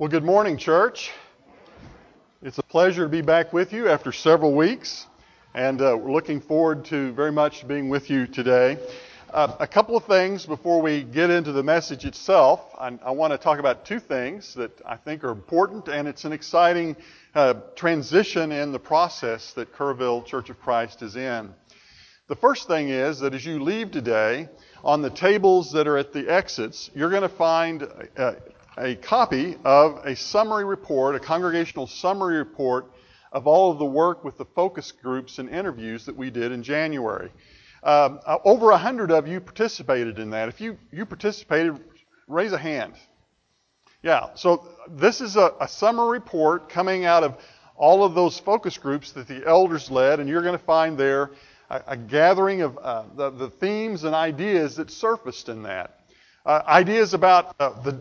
Well, good morning, church. It's a pleasure to be back with you after several weeks, and uh, we're looking forward to very much being with you today. Uh, a couple of things before we get into the message itself. I, I want to talk about two things that I think are important, and it's an exciting uh, transition in the process that Kerrville Church of Christ is in. The first thing is that as you leave today, on the tables that are at the exits, you're going to find uh, a copy of a summary report, a congregational summary report of all of the work with the focus groups and interviews that we did in January. Um, uh, over a hundred of you participated in that. If you, you participated, raise a hand. Yeah, so this is a, a summary report coming out of all of those focus groups that the elders led, and you're going to find there a, a gathering of uh, the, the themes and ideas that surfaced in that uh, ideas about uh, the,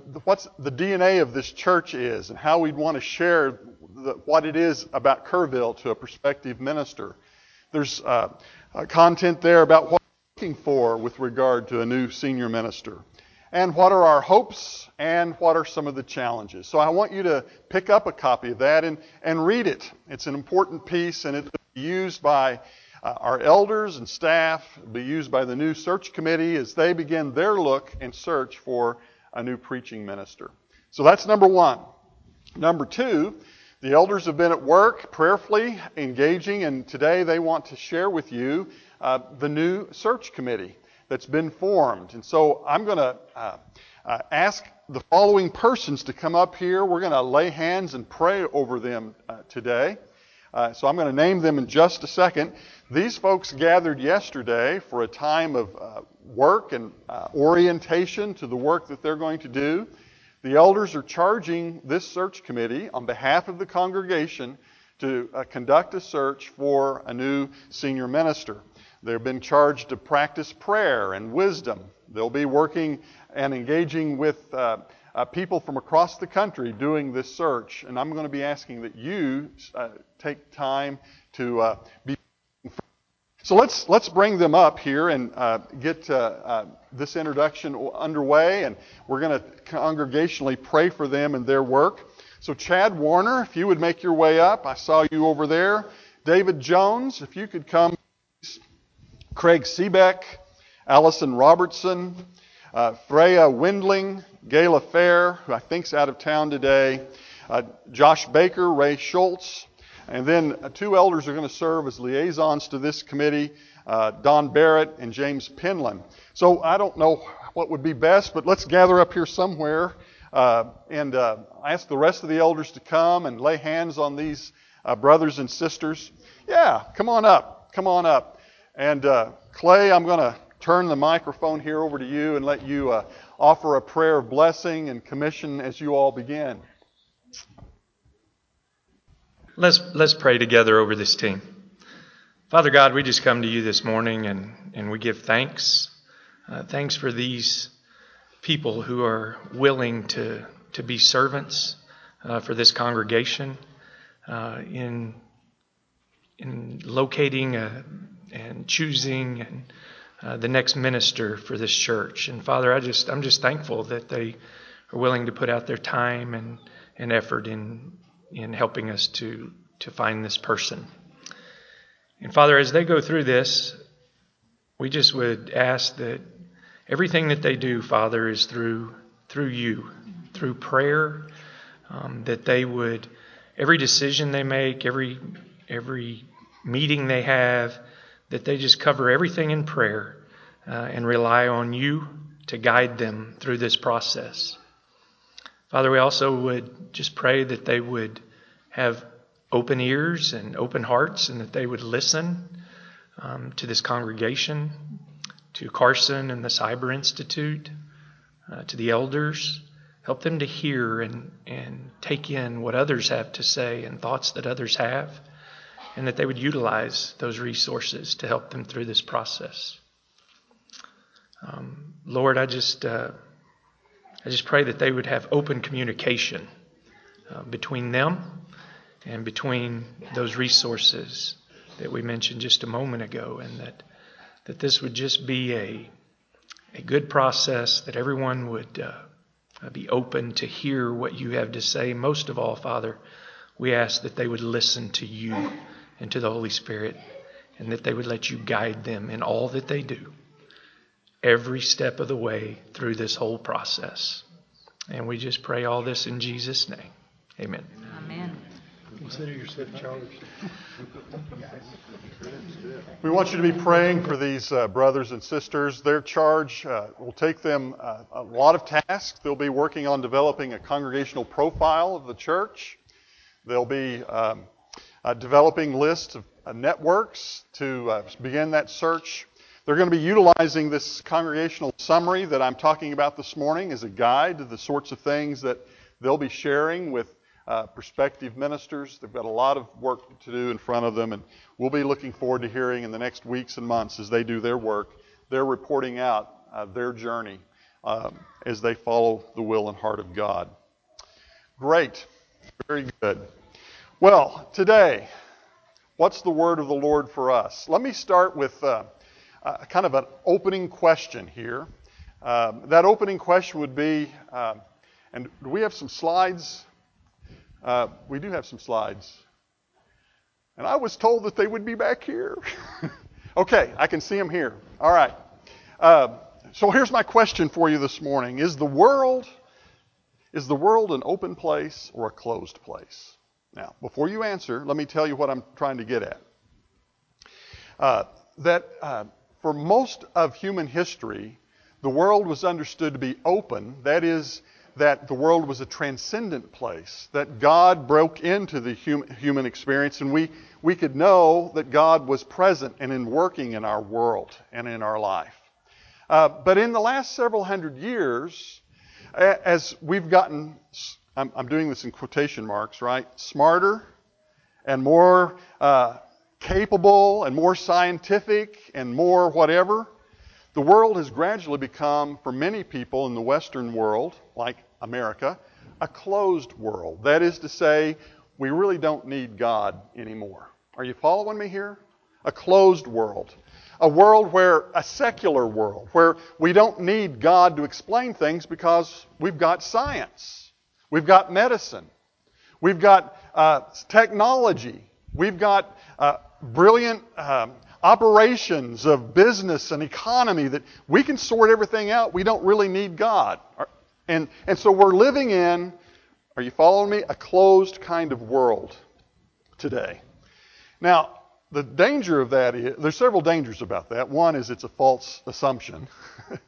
the DNA of this church is and how we'd want to share the, what it is about Kerrville to a prospective minister. There's uh, content there about what we're looking for with regard to a new senior minister. And what are our hopes and what are some of the challenges. So I want you to pick up a copy of that and, and read it. It's an important piece and it's used by uh, our elders and staff be used by the new search committee as they begin their look and search for a new preaching minister. So that's number one. Number two, the elders have been at work prayerfully engaging, and today they want to share with you uh, the new search committee that's been formed. And so I'm going to uh, uh, ask the following persons to come up here. We're going to lay hands and pray over them uh, today. Uh, so I'm going to name them in just a second. These folks gathered yesterday for a time of uh, work and uh, orientation to the work that they're going to do. The elders are charging this search committee on behalf of the congregation to uh, conduct a search for a new senior minister. They've been charged to practice prayer and wisdom. They'll be working and engaging with uh, uh, people from across the country doing this search. And I'm going to be asking that you uh, take time to uh, be so let's let's bring them up here and uh, get uh, uh, this introduction underway, and we're going to congregationally pray for them and their work. So Chad Warner, if you would make your way up, I saw you over there. David Jones, if you could come. Craig Seebeck, Allison Robertson, uh, Freya Windling, Gayla Fair, who I think's out of town today, uh, Josh Baker, Ray Schultz, and then uh, two elders are going to serve as liaisons to this committee uh, Don Barrett and James Penland. So I don't know what would be best, but let's gather up here somewhere uh, and uh, ask the rest of the elders to come and lay hands on these brothers and sisters. Yeah, come on up. Come on up. And Clay, I'm going to turn the microphone here over to you and let you offer a prayer of blessing and commission as you all begin. Let's, let's pray together over this team. Father God, we just come to you this morning and, and we give thanks. Uh, thanks for these people who are willing to, to be servants uh, for this congregation uh, in, in locating a, uh, and choosing and, uh, the next minister for this church. And Father, I just, I'm just thankful that they are willing to put out their time and, and effort in in helping us to, to find this person. And Father, as they go through this, we just would ask that everything that they do, Father, is through through you, through prayer, um, that they would every decision they make, every every meeting they have, that they just cover everything in prayer uh, and rely on you to guide them through this process. Father, we also would just pray that they would have open ears and open hearts and that they would listen um, to this congregation, to Carson and the Siburt Institute, uh, to the elders. Help them to hear and, and take in what others have to say and thoughts that others have, and that they would utilize those resources to help them through this process. Um, Lord, I just. Uh, I just pray that they would have open communication uh, between them and between those resources that we mentioned just a moment ago, and that, that this would just be a, a good process, that everyone would uh, be open to hear what you have to say. Most of all, Father, we ask that they would listen to you and to the Holy Spirit and that they would let you guide them in all that they do, every step of the way through this whole process. And we just pray all this in Jesus' name. Amen. Amen. Consider yourself charged. We want you to be praying for these uh, brothers and sisters. Their charge uh, will take them uh, a lot of tasks. They'll be working on developing a congregational profile of the church. They'll be um, uh, developing lists of uh, networks to uh, begin that search. They're going to be utilizing this congregational summary that I'm talking about this morning as a guide to the sorts of things that they'll be sharing with uh, prospective ministers. They've got a lot of work to do in front of them, and we'll be looking forward to hearing in the next weeks and months as they do their work. They're reporting out uh, their journey um, as they follow the will and heart of God. Great. Very good. Well, today, what's the word of the Lord for us? Let me start with uh, uh, kind of an opening question here. Um, that opening question would be, um, and do we have some slides? Uh, we do have some slides. And I was told that they would be back here. okay, I can see them here. All right. Uh, so here's my question for you this morning: Is the world is the world an open place or a closed place? Now, before you answer, let me tell you what I'm trying to get at. Uh, that uh, for most of human history, the world was understood to be open. That is, that the world was a transcendent place, that God broke into the hum- human experience, and we, we could know that God was present and in working in our world and in our life. Uh, but in the last several hundred years, as we've gotten, I'm, I'm doing this in quotation marks, right? Smarter and more uh, capable and more scientific and more whatever, the world has gradually become, for many people in the Western world, like America, a closed world. That is to say, we really don't need God anymore. Are you following me here? A closed world. A world where, a secular world, where we don't need God to explain things because we've got science. We've got medicine. We've got uh, technology. We've got uh, brilliant um, operations of business and economy that we can sort everything out. We don't really need God. And, and so we're living in, are you following me? A closed kind of world today. Now, the danger of that is, there's several dangers about that. One is it's a false assumption.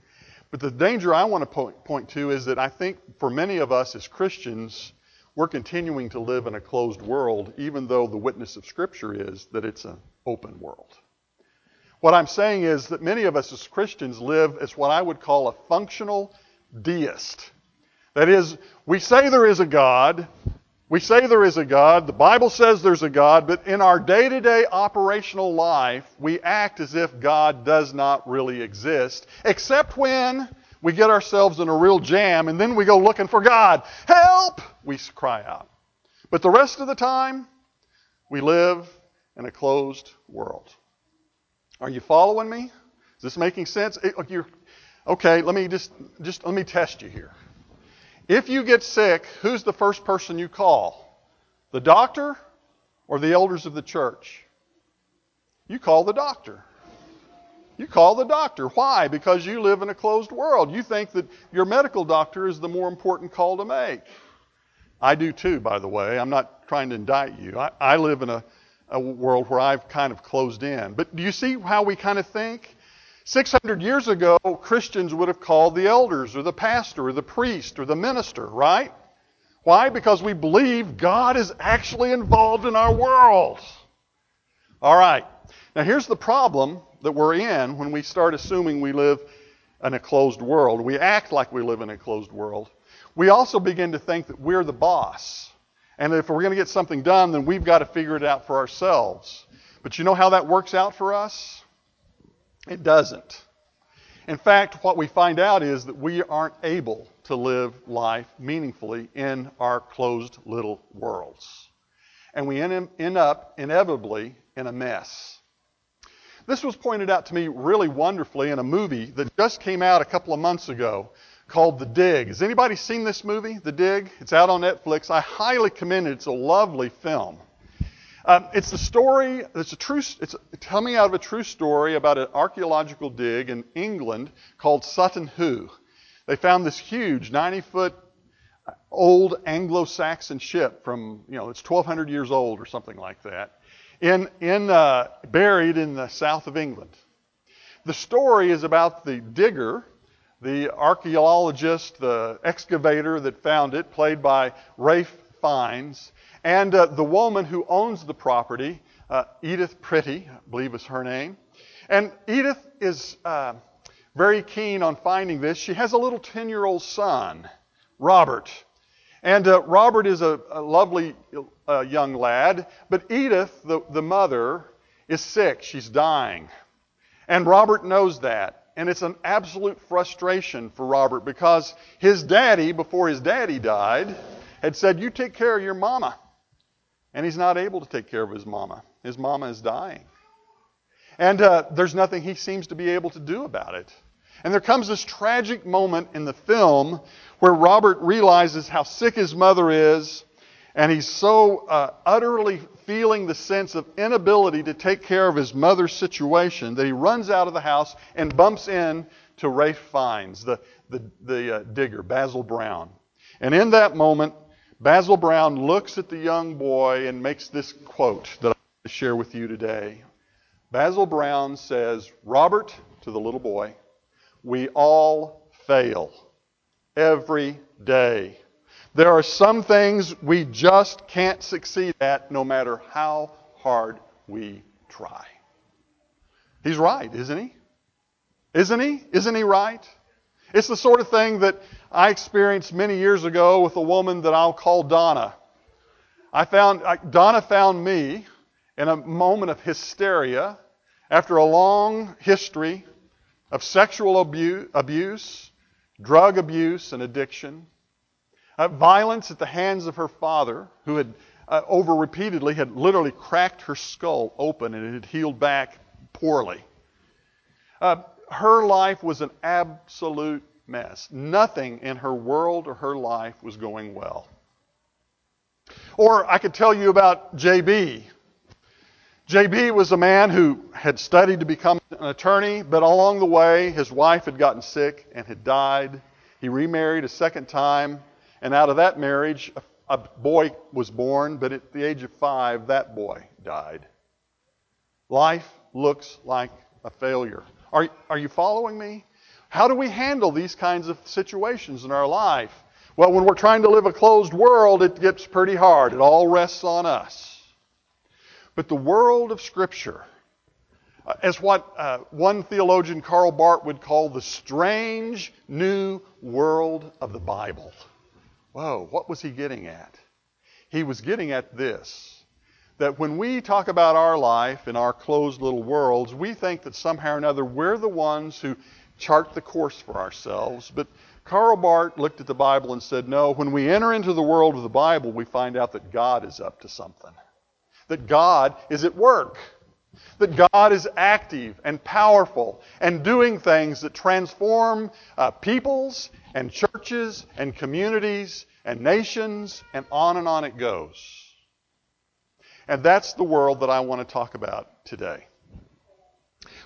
but the danger I want to point, point to is that I think for many of us as Christians, we're continuing to live in a closed world, even though the witness of Scripture is that it's an open world. What I'm saying is that many of us as Christians live as what I would call a functional deist. That is, we say there is a God, we say there is a God, the Bible says there's a God, but in our day to day operational life, we act as if God does not really exist, except when we get ourselves in a real jam and then we go looking for God. Help! We cry out. But the rest of the time, we live in a closed world. Are you following me? Is this making sense? Okay, let me just, just let me test you here. If you get sick, who's the first person you call? The doctor or the elders of the church? You call the doctor. You call the doctor. Why? Because you live in a closed world. You think that your medical doctor is the more important call to make. I do too, by the way. I'm not trying to indict you. I, I live in a, a world where I've kind of closed in. But do you see how we kind of think? 600 years ago, Christians would have called the elders or the pastor or the priest or the minister, right? Why? Because we believe God is actually involved in our world. All right. Now, here's the problem that we're in when we start assuming we live in a closed world. We act like we live in a closed world. We also begin to think that we're the boss. And if we're going to get something done, then we've got to figure it out for ourselves. But you know how that works out for us? It doesn't. In fact, what we find out is that we aren't able to live life meaningfully in our closed little worlds. And we end up inevitably in a mess. This was pointed out to me really wonderfully in a movie that just came out a couple of months ago called The Dig. Has anybody seen this movie, The Dig? It's out on Netflix. I highly commend it. It's a lovely film. Um, it's the story. It's a true. It's coming out of a true story about an archaeological dig in England called Sutton Hoo. They found this huge 90-foot old Anglo-Saxon ship from you know it's 1,200 years old or something like that, in in uh, buried in the south of England. The story is about the digger, the archaeologist, the excavator that found it, played by Ralph Fiennes, and uh, the woman who owns the property, uh, Edith Pretty, I believe is her name. And Edith is uh, very keen on finding this. She has a little 10 year old son, Robert. And uh, Robert is a, a lovely uh, young lad, but Edith, the, the mother, is sick. She's dying. And Robert knows that. And it's an absolute frustration for Robert because his daddy, before his daddy died, had said, You take care of your mama. And he's not able to take care of his mama. His mama is dying. And uh, there's nothing he seems to be able to do about it. And there comes this tragic moment in the film where Robert realizes how sick his mother is, and he's so uh, utterly feeling the sense of inability to take care of his mother's situation that he runs out of the house and bumps in to Ralph Fiennes, the, the, the uh, digger, Basil Brown. And in that moment, Basil Brown looks at the young boy and makes this quote that I want to share with you today. Basil Brown says, Robert, to the little boy, we all fail every day. There are some things we just can't succeed at no matter how hard we try. He's right, isn't he? Isn't he? Isn't he right? It's the sort of thing that I experienced many years ago with a woman that I'll call Donna. I found Donna found me in a moment of hysteria after a long history of sexual abuse, abuse drug abuse, and addiction, uh, violence at the hands of her father, who had uh, over repeatedly had literally cracked her skull open and it had healed back poorly. Uh, her life was an absolute mess. Nothing in her world or her life was going well. Or I could tell you about JB. JB was a man who had studied to become an attorney, but along the way, his wife had gotten sick and had died. He remarried a second time, and out of that marriage, a, boy was born, but at the age of five, that boy died. Life looks like a failure. Are, are you following me? How do we handle these kinds of situations in our life? Well, when we're trying to live a closed world, it gets pretty hard. It all rests on us. But the world of Scripture, uh, as what uh, one theologian, Karl Barth, would call the strange new world of the Bible. Whoa, what was he getting at? He was getting at this that when we talk about our life in our closed little worlds, we think that somehow or another we're the ones who chart the course for ourselves. But Karl Barth looked at the Bible and said, no, when we enter into the world of the Bible, we find out that God is up to something, that God is at work. That God is active and powerful and doing things that transform uh, peoples and churches and communities and nations, and on and on it goes. And that's the world that I want to talk about today.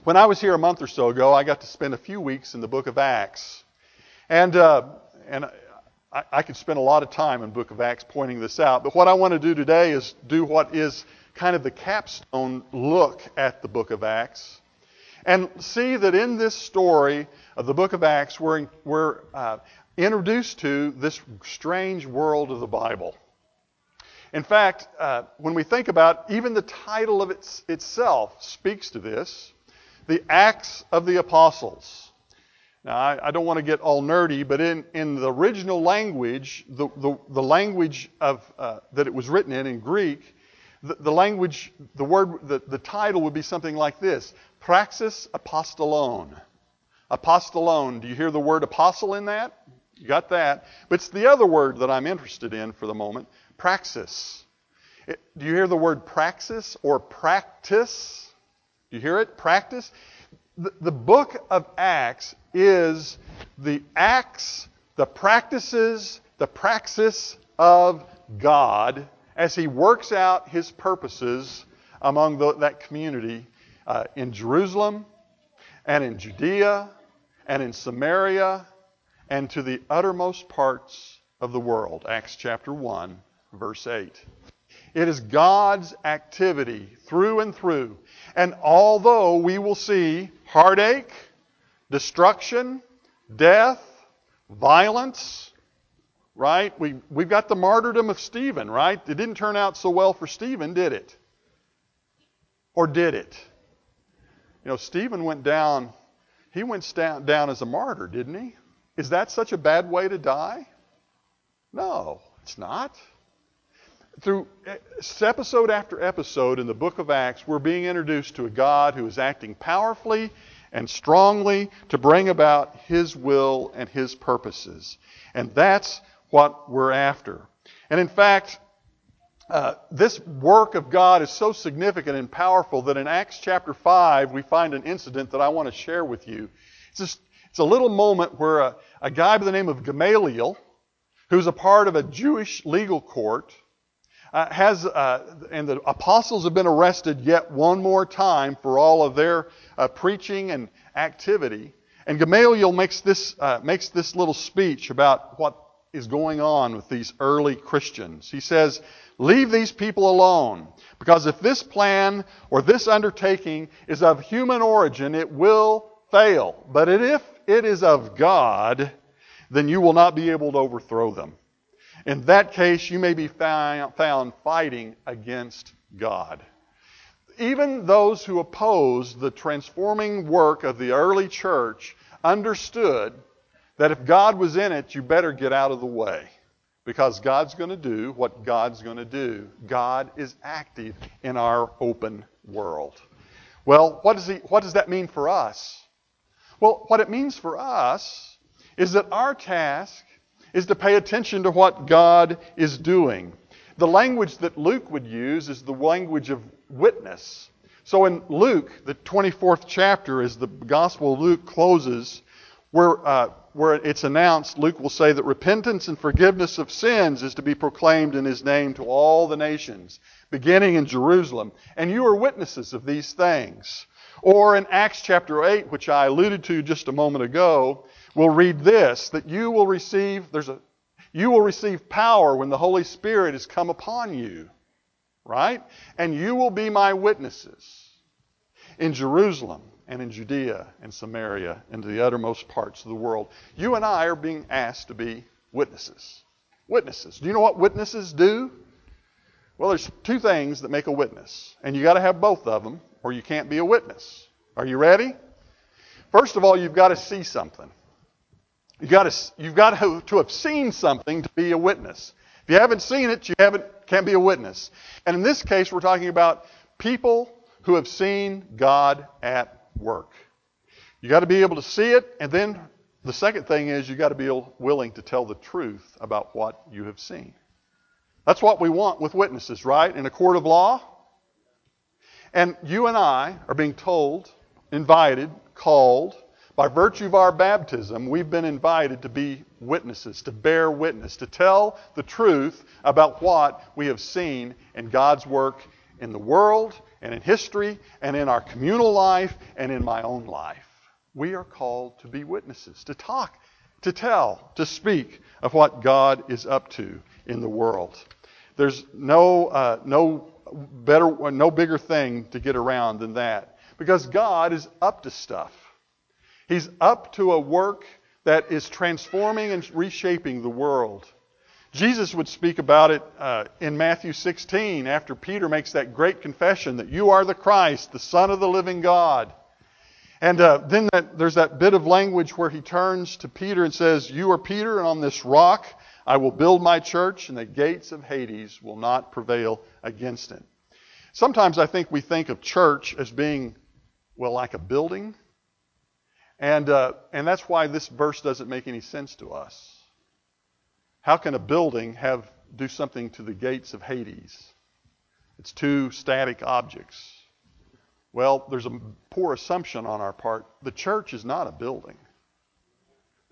When I was here a month or so ago, I got to spend a few weeks in the book of Acts. And, uh, and I, I could spend a lot of time in book of Acts pointing this out. But what I want to do today is do what is kind of the capstone look at the book of Acts. And see that in this story of the book of Acts, we're, we're uh, introduced to this strange world of the Bible. In fact, uh, when we think about even the title of it itself speaks to this the Acts of the Apostles. Now, I, I don't want to get all nerdy, but in, in the original language, the, the, the language of, uh, that it was written in, in Greek, the, the language, the word, the, the title would be something like this Praxis Apostolone. Apostolone. Do you hear the word apostle in that? You got that. But it's the other word that I'm interested in for the moment praxis. It, do you hear the word praxis or practice? Do You hear it? Practice. The, the book of Acts is the Acts the practices, the praxis of God as He works out His purposes among the, that community uh, in Jerusalem and in Judea and in Samaria and to the uttermost parts of the world. Acts chapter 1, verse 8. It is God's activity through and through. And although we will see heartache, destruction, death, violence, right? We, we've got the martyrdom of Stephen, right? It didn't turn out so well for Stephen, did it? Or did it? You know, Stephen went down, he went down as a martyr, didn't he? Is that such a bad way to die? No, it's not. Through episode after episode in the book of Acts, we're being introduced to a God who is acting powerfully and strongly to bring about His will and His purposes. And that's what we're after. And in fact, uh, this work of God is so significant and powerful that in Acts chapter 5, we find an incident that I want to share with you. It's, just, it's a little moment where a, a guy by the name of Gamaliel, who's a part of a Jewish legal court, uh, has, uh, and the apostles have been arrested yet one more time for all of their uh, preaching and activity. And Gamaliel makes this, uh, makes this little speech about what is going on with these early Christians. He says, Leave these people alone, because if this plan or this undertaking is of human origin, it will fail. But if it is of God, then you will not be able to overthrow them. In that case, you may be found fighting against God. Even those who opposed the transforming work of the early church understood that if God was in it, you better get out of the way. Because God's going to do what God's going to do. God is active in our open world. Well, what does, he, what does that mean for us? Well, what it means for us is that our task is to pay attention to what God is doing. The language that Luke would use is the language of witness. So in Luke, the 24th chapter, as the Gospel of Luke closes, where, uh, where it's announced, Luke will say that repentance and forgiveness of sins is to be proclaimed in his name to all the nations, beginning in Jerusalem. And you are witnesses of these things. Or in Acts chapter 8, which I alluded to just a moment ago, we'll read this that you will receive there's a you will receive power when the Holy Spirit has come upon you, right? And you will be my witnesses in Jerusalem and in Judea and Samaria and to the uttermost parts of the world. You and I are being asked to be witnesses. Witnesses. Do you know what witnesses do? Well, there's two things that make a witness, and you got to have both of them, or you can't be a witness. Are you ready? First of all, you've got to see something. You got to, you've got to, to have seen something to be a witness. If you haven't seen it, you haven't, can't be a witness. And in this case, we're talking about people who have seen God at work. You got to be able to see it, and then the second thing is you got to be willing to tell the truth about what you have seen. That's what we want with witnesses, right? In a court of law. And you and I are being told, invited, called by virtue of our baptism, we've been invited to be witnesses, to bear witness, to tell the truth about what we have seen in God's work in the world and in history and in our communal life and in my own life. We are called to be witnesses, to talk, to tell, to speak of what God is up to in the world. There's no, uh, no better, no bigger thing to get around than that. Because God is up to stuff. He's up to a work that is transforming and reshaping the world. Jesus would speak about it uh, in Matthew 16 after Peter makes that great confession that you are the Christ, the Son of the living God. And uh, then that, there's that bit of language where he turns to Peter and says, You are Peter, and on this rock I will build my church, and the gates of Hades will not prevail against it. Sometimes I think we think of church as being, well, like a building and, uh, and that's why this verse doesn't make any sense to us. How can a building have do something to the gates of Hades? It's two static objects. Well, there's a poor assumption on our part. The church is not a building.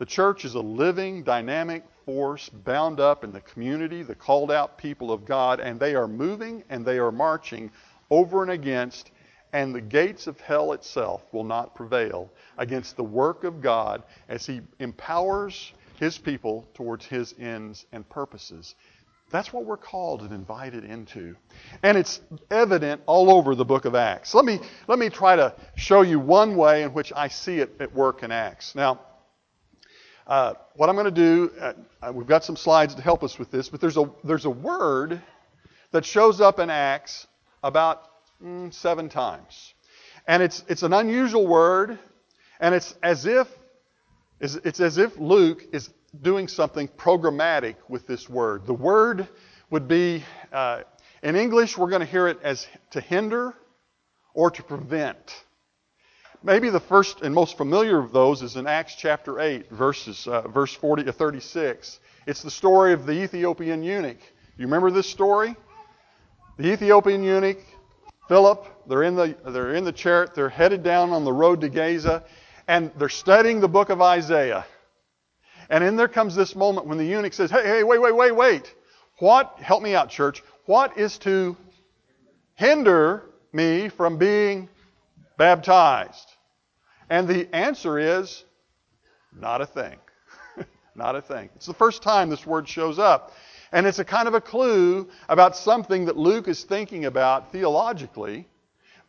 The church is a living, dynamic force bound up in the community, the called out people of God, and they are moving and they are marching over and against, and the gates of hell itself will not prevail against the work of God as He empowers His people towards His ends and purposes. That's what we're called and invited into. And it's evident all over the book of Acts. Let me, let me try to show you one way in which I see it at work in Acts. Now, uh, what I'm going to do, uh, we've got some slides to help us with this, but there's a, there's a word that shows up in Acts about mm, seven times. And it's, it's an unusual word, and it's as if it's as if Luke is doing something programmatic with this word. The word would be, uh, in English, we're going to hear it as to hinder or to prevent. Maybe the first and most familiar of those is in Acts chapter 8, verses, uh, verse 40 to 36. It's the story of the Ethiopian eunuch. You remember this story? The Ethiopian eunuch, Philip, they're in the, they're in the chariot, they're headed down on the road to Gaza, and they're studying the book of Isaiah. And then there comes this moment when the eunuch says, Hey, hey, wait, wait, wait, wait. What, help me out, church, what is to hinder me from being baptized? And the answer is not a thing. not a thing. It's the first time this word shows up. And it's a kind of a clue about something that Luke is thinking about theologically.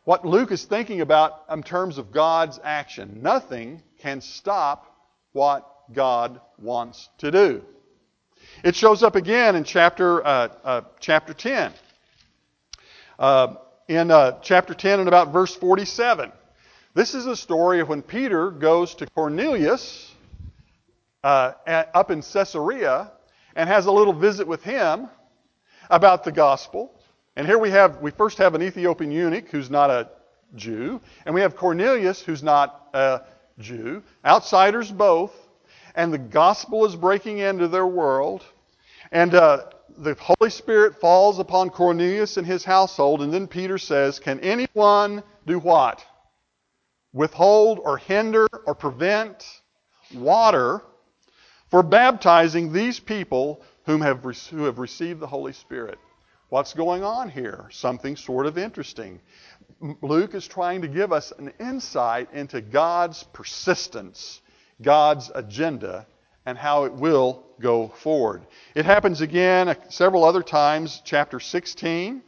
What Luke is thinking about in terms of God's action. Nothing can stop what God wants to do. It shows up again in chapter, uh, uh, chapter 10. Uh, in uh, chapter 10 and about verse 47. This is a story of when Peter goes to Cornelius uh, at, up in Caesarea and has a little visit with him about the gospel. And here we have, we first have an Ethiopian eunuch who's not a Jew, and we have Cornelius who's not a Jew, outsiders both, and the gospel is breaking into their world. And uh, the Holy Spirit falls upon Cornelius and his household, and then Peter says, Can anyone do what? withhold or hinder or prevent water for baptizing these people whom have, who have received the Holy Spirit. What's going on here? Something sort of interesting. Luke is trying to give us an insight into God's persistence, God's agenda, and how it will go forward. It happens again several other times. Chapter 16,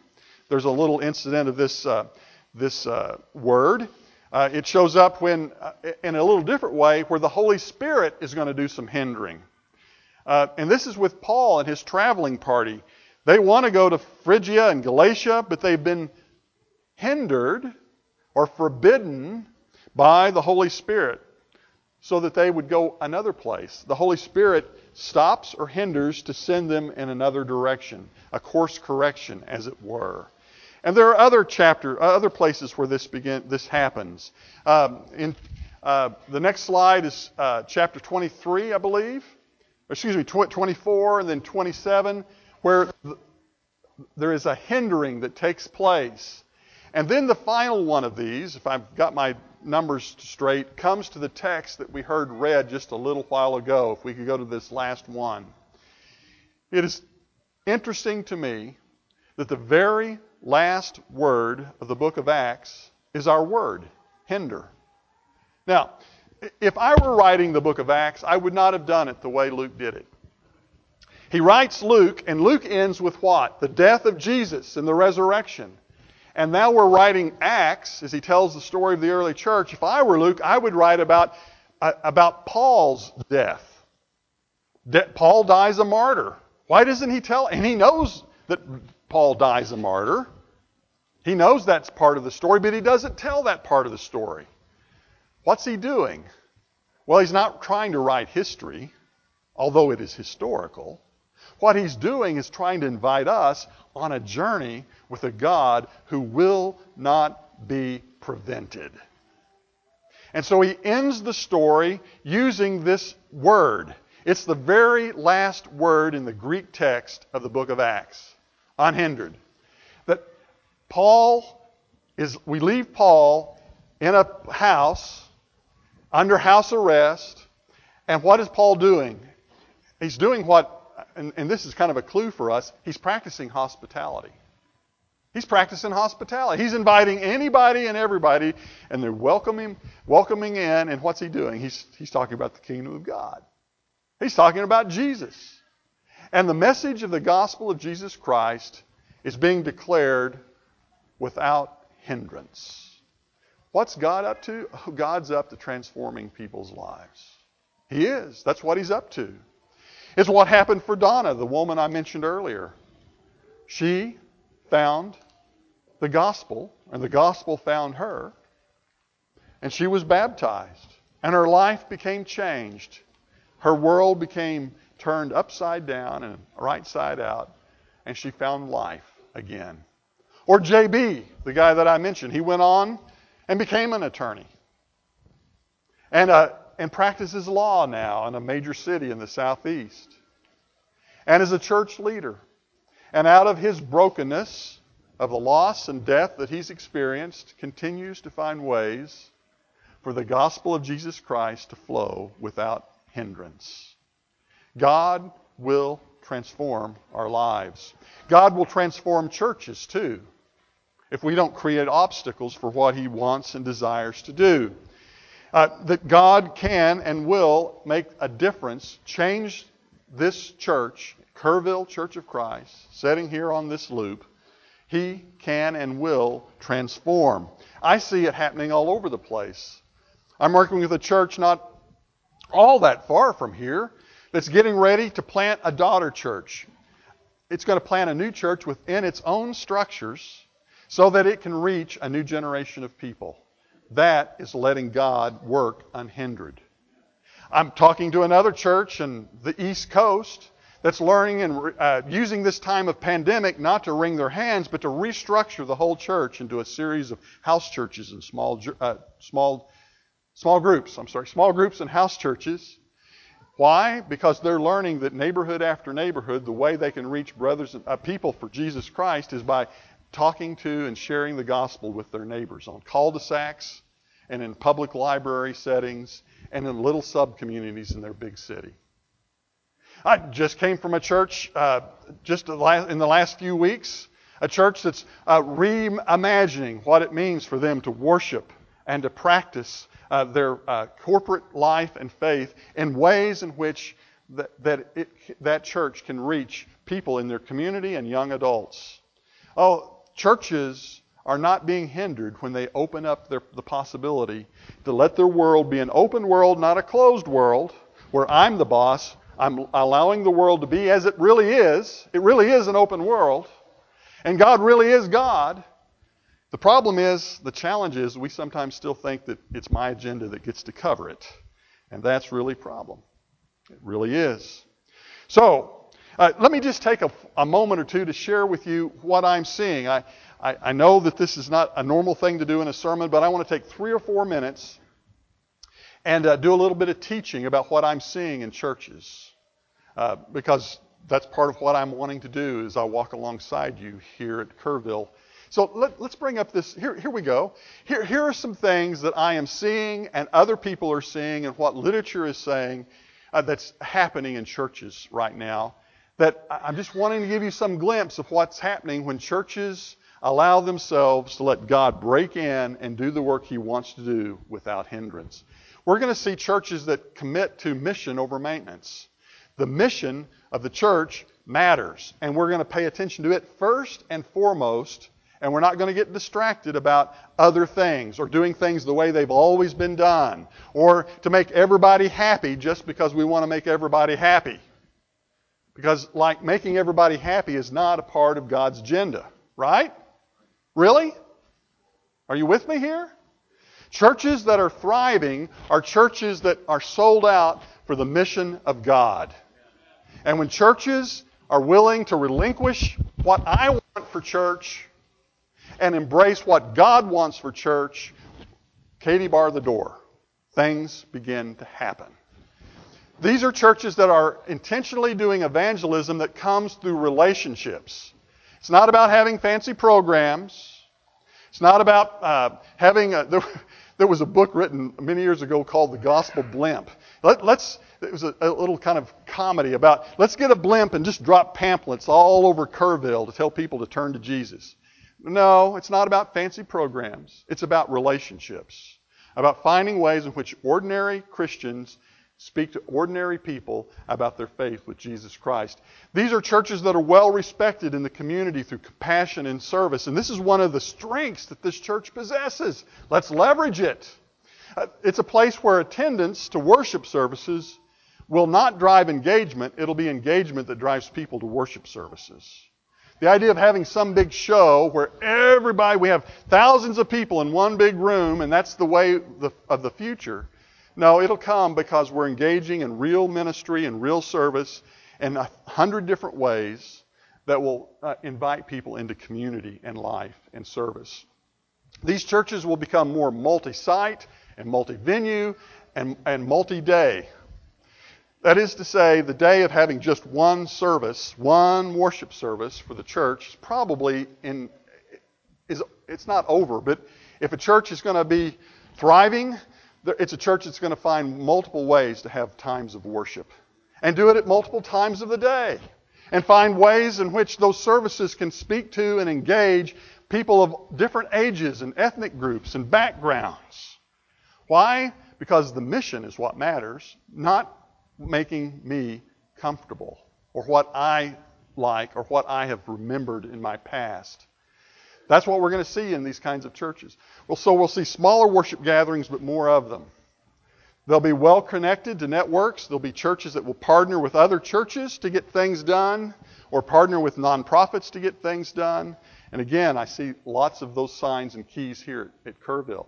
there's a little incident of this, uh, this uh, word. Uh, it shows up when, uh, in a little different way, where the Holy Spirit is going to do some hindering. Uh, and this is with Paul and his traveling party. They want to go to Phrygia and Galatia, but they've been hindered or forbidden by the Holy Spirit so that they would go another place. The Holy Spirit stops or hinders to send them in another direction, a course correction, as it were. And there are other chapter, uh, other places where this begin, this happens. Um, in uh, the next slide is uh, chapter 23, I believe. Excuse me, 24 and then 27, where th- there is a hindering that takes place. And then the final one of these, if I've got my numbers straight, comes to the text that we heard read just a little while ago. If we could go to this last one. It is interesting to me that the very last word of the book of Acts is our word, hinder. Now, if I were writing the book of Acts, I would not have done it the way Luke did it. He writes Luke, and Luke ends with what? The death of Jesus and the resurrection. And now we're writing Acts as he tells the story of the early church. If I were Luke, I would write about, uh, about Paul's death. De- Paul dies a martyr. Why doesn't he tell? And he knows that Paul dies a martyr. He knows that's part of the story, but he doesn't tell that part of the story. What's he doing? Well, he's not trying to write history, although it is historical. What he's doing is trying to invite us on a journey with a God who will not be prevented. And so he ends the story using this word. It's the very last word in the Greek text of the book of Acts, unhindered. That Paul is, we leave Paul in a house under house arrest, And what is Paul doing? He's doing what, and, and this is kind of a clue for us, he's practicing hospitality. He's practicing hospitality. He's inviting anybody and everybody, and they're welcoming, welcoming in. And what's he doing? He's, he's talking about the kingdom of God. He's talking about Jesus. And the message of the gospel of Jesus Christ is being declared without hindrance. What's God up to? Oh, God's up to transforming people's lives. He is. That's what he's up to. It's what happened for Donna, the woman I mentioned earlier. She found the gospel, and the gospel found her, and she was baptized, and her life became changed. Her world became turned upside down and right side out, and she found life again. Or JB, the guy that I mentioned, he went on and became an attorney. And, uh, and practices law now in a major city in the southeast. And is a church leader. And out of his brokenness, of the loss and death that he's experienced, continues to find ways for the gospel of Jesus Christ to flow without hindrance. God will transform our lives. God will transform churches too if we don't create obstacles for what He wants and desires to do. Uh, that God can and will make a difference, change this church, Kerrville Church of Christ, sitting here on this loop. He can and will transform. I see it happening all over the place. I'm working with a church not all that far from here that's getting ready to plant a daughter church. It's going to plant a new church within its own structures so that it can reach a new generation of people. That is letting God work unhindered. I'm talking to another church in the East Coast that's learning and uh, using this time of pandemic not to wring their hands, but to restructure the whole church into a series of house churches and small, uh, small, small groups. I'm sorry, small groups and house churches. Why? Because they're learning that neighborhood after neighborhood, the way they can reach brothers and uh, people for Jesus Christ is by talking to and sharing the gospel with their neighbors on cul-de-sacs and in public library settings and in little sub-communities in their big city. I just came from a church uh, just in the last few weeks, a church that's uh, reimagining what it means for them to worship and to practice uh, their uh, corporate life and faith in ways in which that, that, it, that church can reach people in their community and young adults. Oh, churches are not being hindered when they open up their, the possibility to let their world be an open world, not a closed world, where I'm the boss. I'm allowing the world to be as it really is. It really is an open world. And God really is God. The problem is, the challenge is, we sometimes still think that it's my agenda that gets to cover it. And that's really a problem. It really is. So, uh, let me just take a, a, moment or two to share with you what I'm seeing. I, I, I, know that this is not a normal thing to do in a sermon, but I want to take three or four minutes and uh, do a little bit of teaching about what I'm seeing in churches. Uh, because that's part of what I'm wanting to do as I walk alongside you here at Kerrville. So let, us bring up this. Here, here we go. Here, here are some things that I am seeing and other people are seeing and what literature is saying uh, that's happening in churches right now that I'm just wanting to give you some glimpse of what's happening when churches allow themselves to let God break in and do the work He wants to do without hindrance. We're going to see churches that commit to mission over maintenance. The mission of the church matters, and we're going to pay attention to it first and foremost, and we're not going to get distracted about other things or doing things the way they've always been done or to make everybody happy just because we want to make everybody happy. Because, like, making everybody happy is not a part of God's agenda, right? Really? Are you with me here? Churches that are thriving are churches that are sold out for the mission of God. And when churches are willing to relinquish what I want for church and embrace what God wants for church, Katie bar the door. Things begin to happen. These are churches that are intentionally doing evangelism that comes through relationships. It's not about having fancy programs. It's not about uh, having a, there, there, was a book written many years ago called The Gospel Blimp. Let, us it was a, a, little kind of comedy about let's get a blimp and just drop pamphlets all over Kerrville to tell people to turn to Jesus. No, it's not about fancy programs. It's about relationships, about finding ways in which ordinary Christians speak to ordinary people about their faith with Jesus Christ. These are churches that are well respected in the community through compassion and service, and this is one of the strengths that this church possesses. Let's leverage it. Uh, it's a place where attendance to worship services will not drive engagement, it'll be engagement that drives people to worship services. The idea of having some big show where everybody, we have thousands of people in one big room, and that's the way of the future. No, it'll come because we're engaging in real ministry and real service in a hundred different ways that will uh, invite people into community and life and service. These churches will become more multi site and multi venue and, and multi day. That is to say, the day of having just one service, one worship service for the church, is probably in is it's not over. But if a church is going to be thriving, it's a church that's going to find multiple ways to have times of worship, and do it at multiple times of the day, and find ways in which those services can speak to and engage people of different ages and ethnic groups and backgrounds. Why? Because the mission is what matters, not making me comfortable or what I like or what I have remembered in my past. That's what we're going to see in these kinds of churches. Well, so we'll see smaller worship gatherings, but more of them. They'll be well connected to networks. There'll be churches that will partner with other churches to get things done, or partner with nonprofits to get things done. And again, I see lots of those signs and keys here at Kerrville.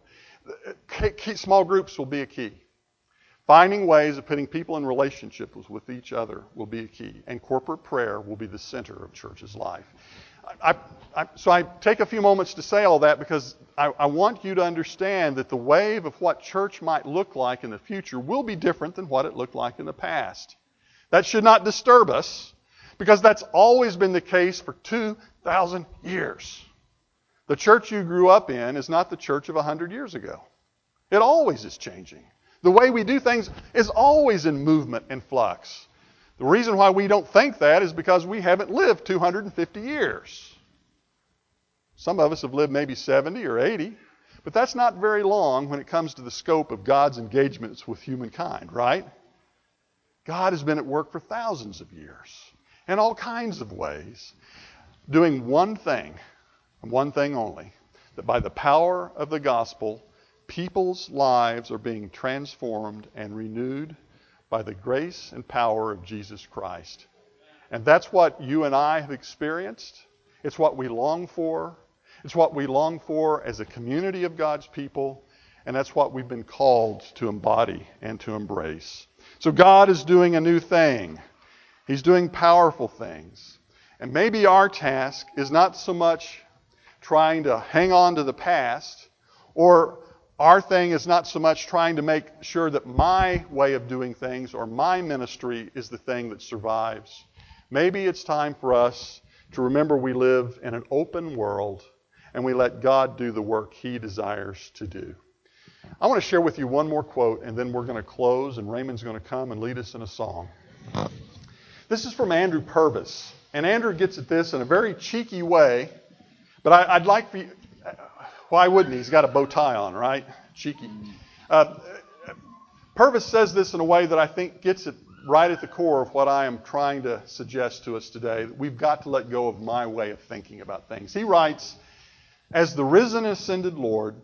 Small groups will be a key. Finding ways of putting people in relationships with each other will be a key, and corporate prayer will be the center of church's life. I, I, so I take a few moments to say all that because I, I want you to understand that the wave of what church might look like in the future will be different than what it looked like in the past. That should not disturb us because that's always been the case for 2,000 years. The church you grew up in is not the church of 100 years ago. It always is changing. The way we do things is always in movement and flux. The reason why we don't think that is because we haven't lived 250 years. Some of us have lived maybe 70 or 80, but that's not very long when it comes to the scope of God's engagements with humankind, right? God has been at work for thousands of years in all kinds of ways, doing one thing, and one thing only that by the power of the gospel, people's lives are being transformed and renewed by the grace and power of Jesus Christ. And that's what you and I have experienced. It's what we long for. It's what we long for as a community of God's people. And that's what we've been called to embody and to embrace. So God is doing a new thing. He's doing powerful things. And maybe our task is not so much trying to hang on to the past or our thing is not so much trying to make sure that my way of doing things or my ministry is the thing that survives. Maybe it's time for us to remember we live in an open world and we let God do the work He desires to do. I want to share with you one more quote and then we're going to close and Raymond's going to come and lead us in a song. This is from Andrew Purves. And Andrew gets at this in a very cheeky way, but I, would like for you, why wouldn't he? He's got a bow tie on, right? Cheeky. Uh, Purves says this in a way that I think gets it right at the core of what I am trying to suggest to us today. We've got to let go of my way of thinking about things. He writes, As the risen and ascended Lord,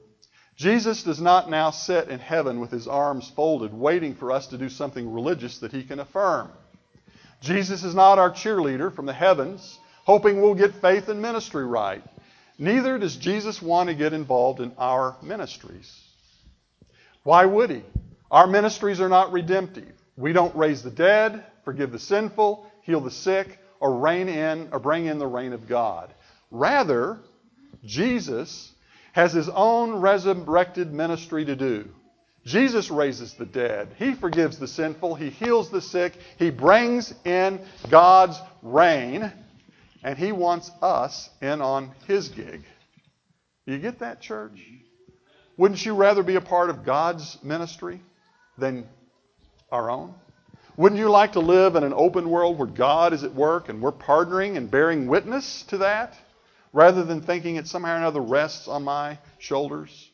Jesus does not now sit in heaven with his arms folded, waiting for us to do something religious that he can affirm. Jesus is not our cheerleader from the heavens, hoping we'll get faith and ministry right. Neither does Jesus want to get involved in our ministries. Why would he? Our ministries are not redemptive. We don't raise the dead, forgive the sinful, heal the sick, or reign in or bring in the reign of God. Rather, Jesus has his own resurrected ministry to do. Jesus raises the dead. He forgives the sinful. He heals the sick. He brings in God's reign and he wants us in on his gig. You get that, church? Wouldn't you rather be a part of God's ministry than our own? Wouldn't you like to live in an open world where God is at work and we're partnering and bearing witness to that rather than thinking it somehow or another rests on my shoulders?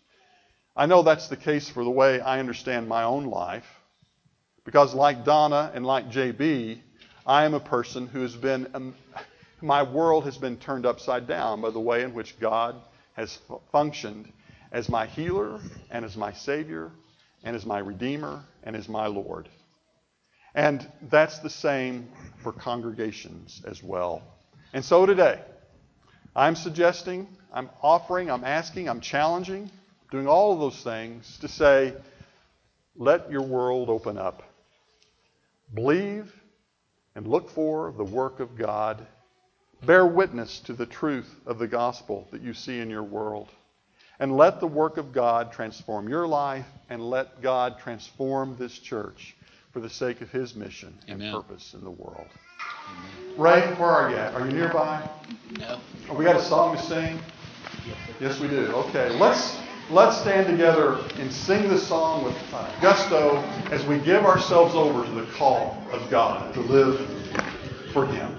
I know that's the case for the way I understand my own life because, like Donna and like JB, I am a person who has been, um, my world has been turned upside down by the way in which God has functioned as my healer and as my Savior and as my Redeemer and as my Lord. And that's the same for congregations as well. And so today, I'm suggesting, I'm offering, I'm asking, I'm challenging, doing all of those things to say, let your world open up. Believe and look for the work of God. Bear witness to the truth of the gospel that you see in your world. And let the work of God transform your life and let God transform this church for the sake of his mission Amen. and purpose in the world. Amen. Ray, where are you at? Are you nearby? No. Oh, we got a song to sing? Yes, we do. Okay, let's let's stand together and sing this song with uh, gusto as we give ourselves over to the call of God to live for Him.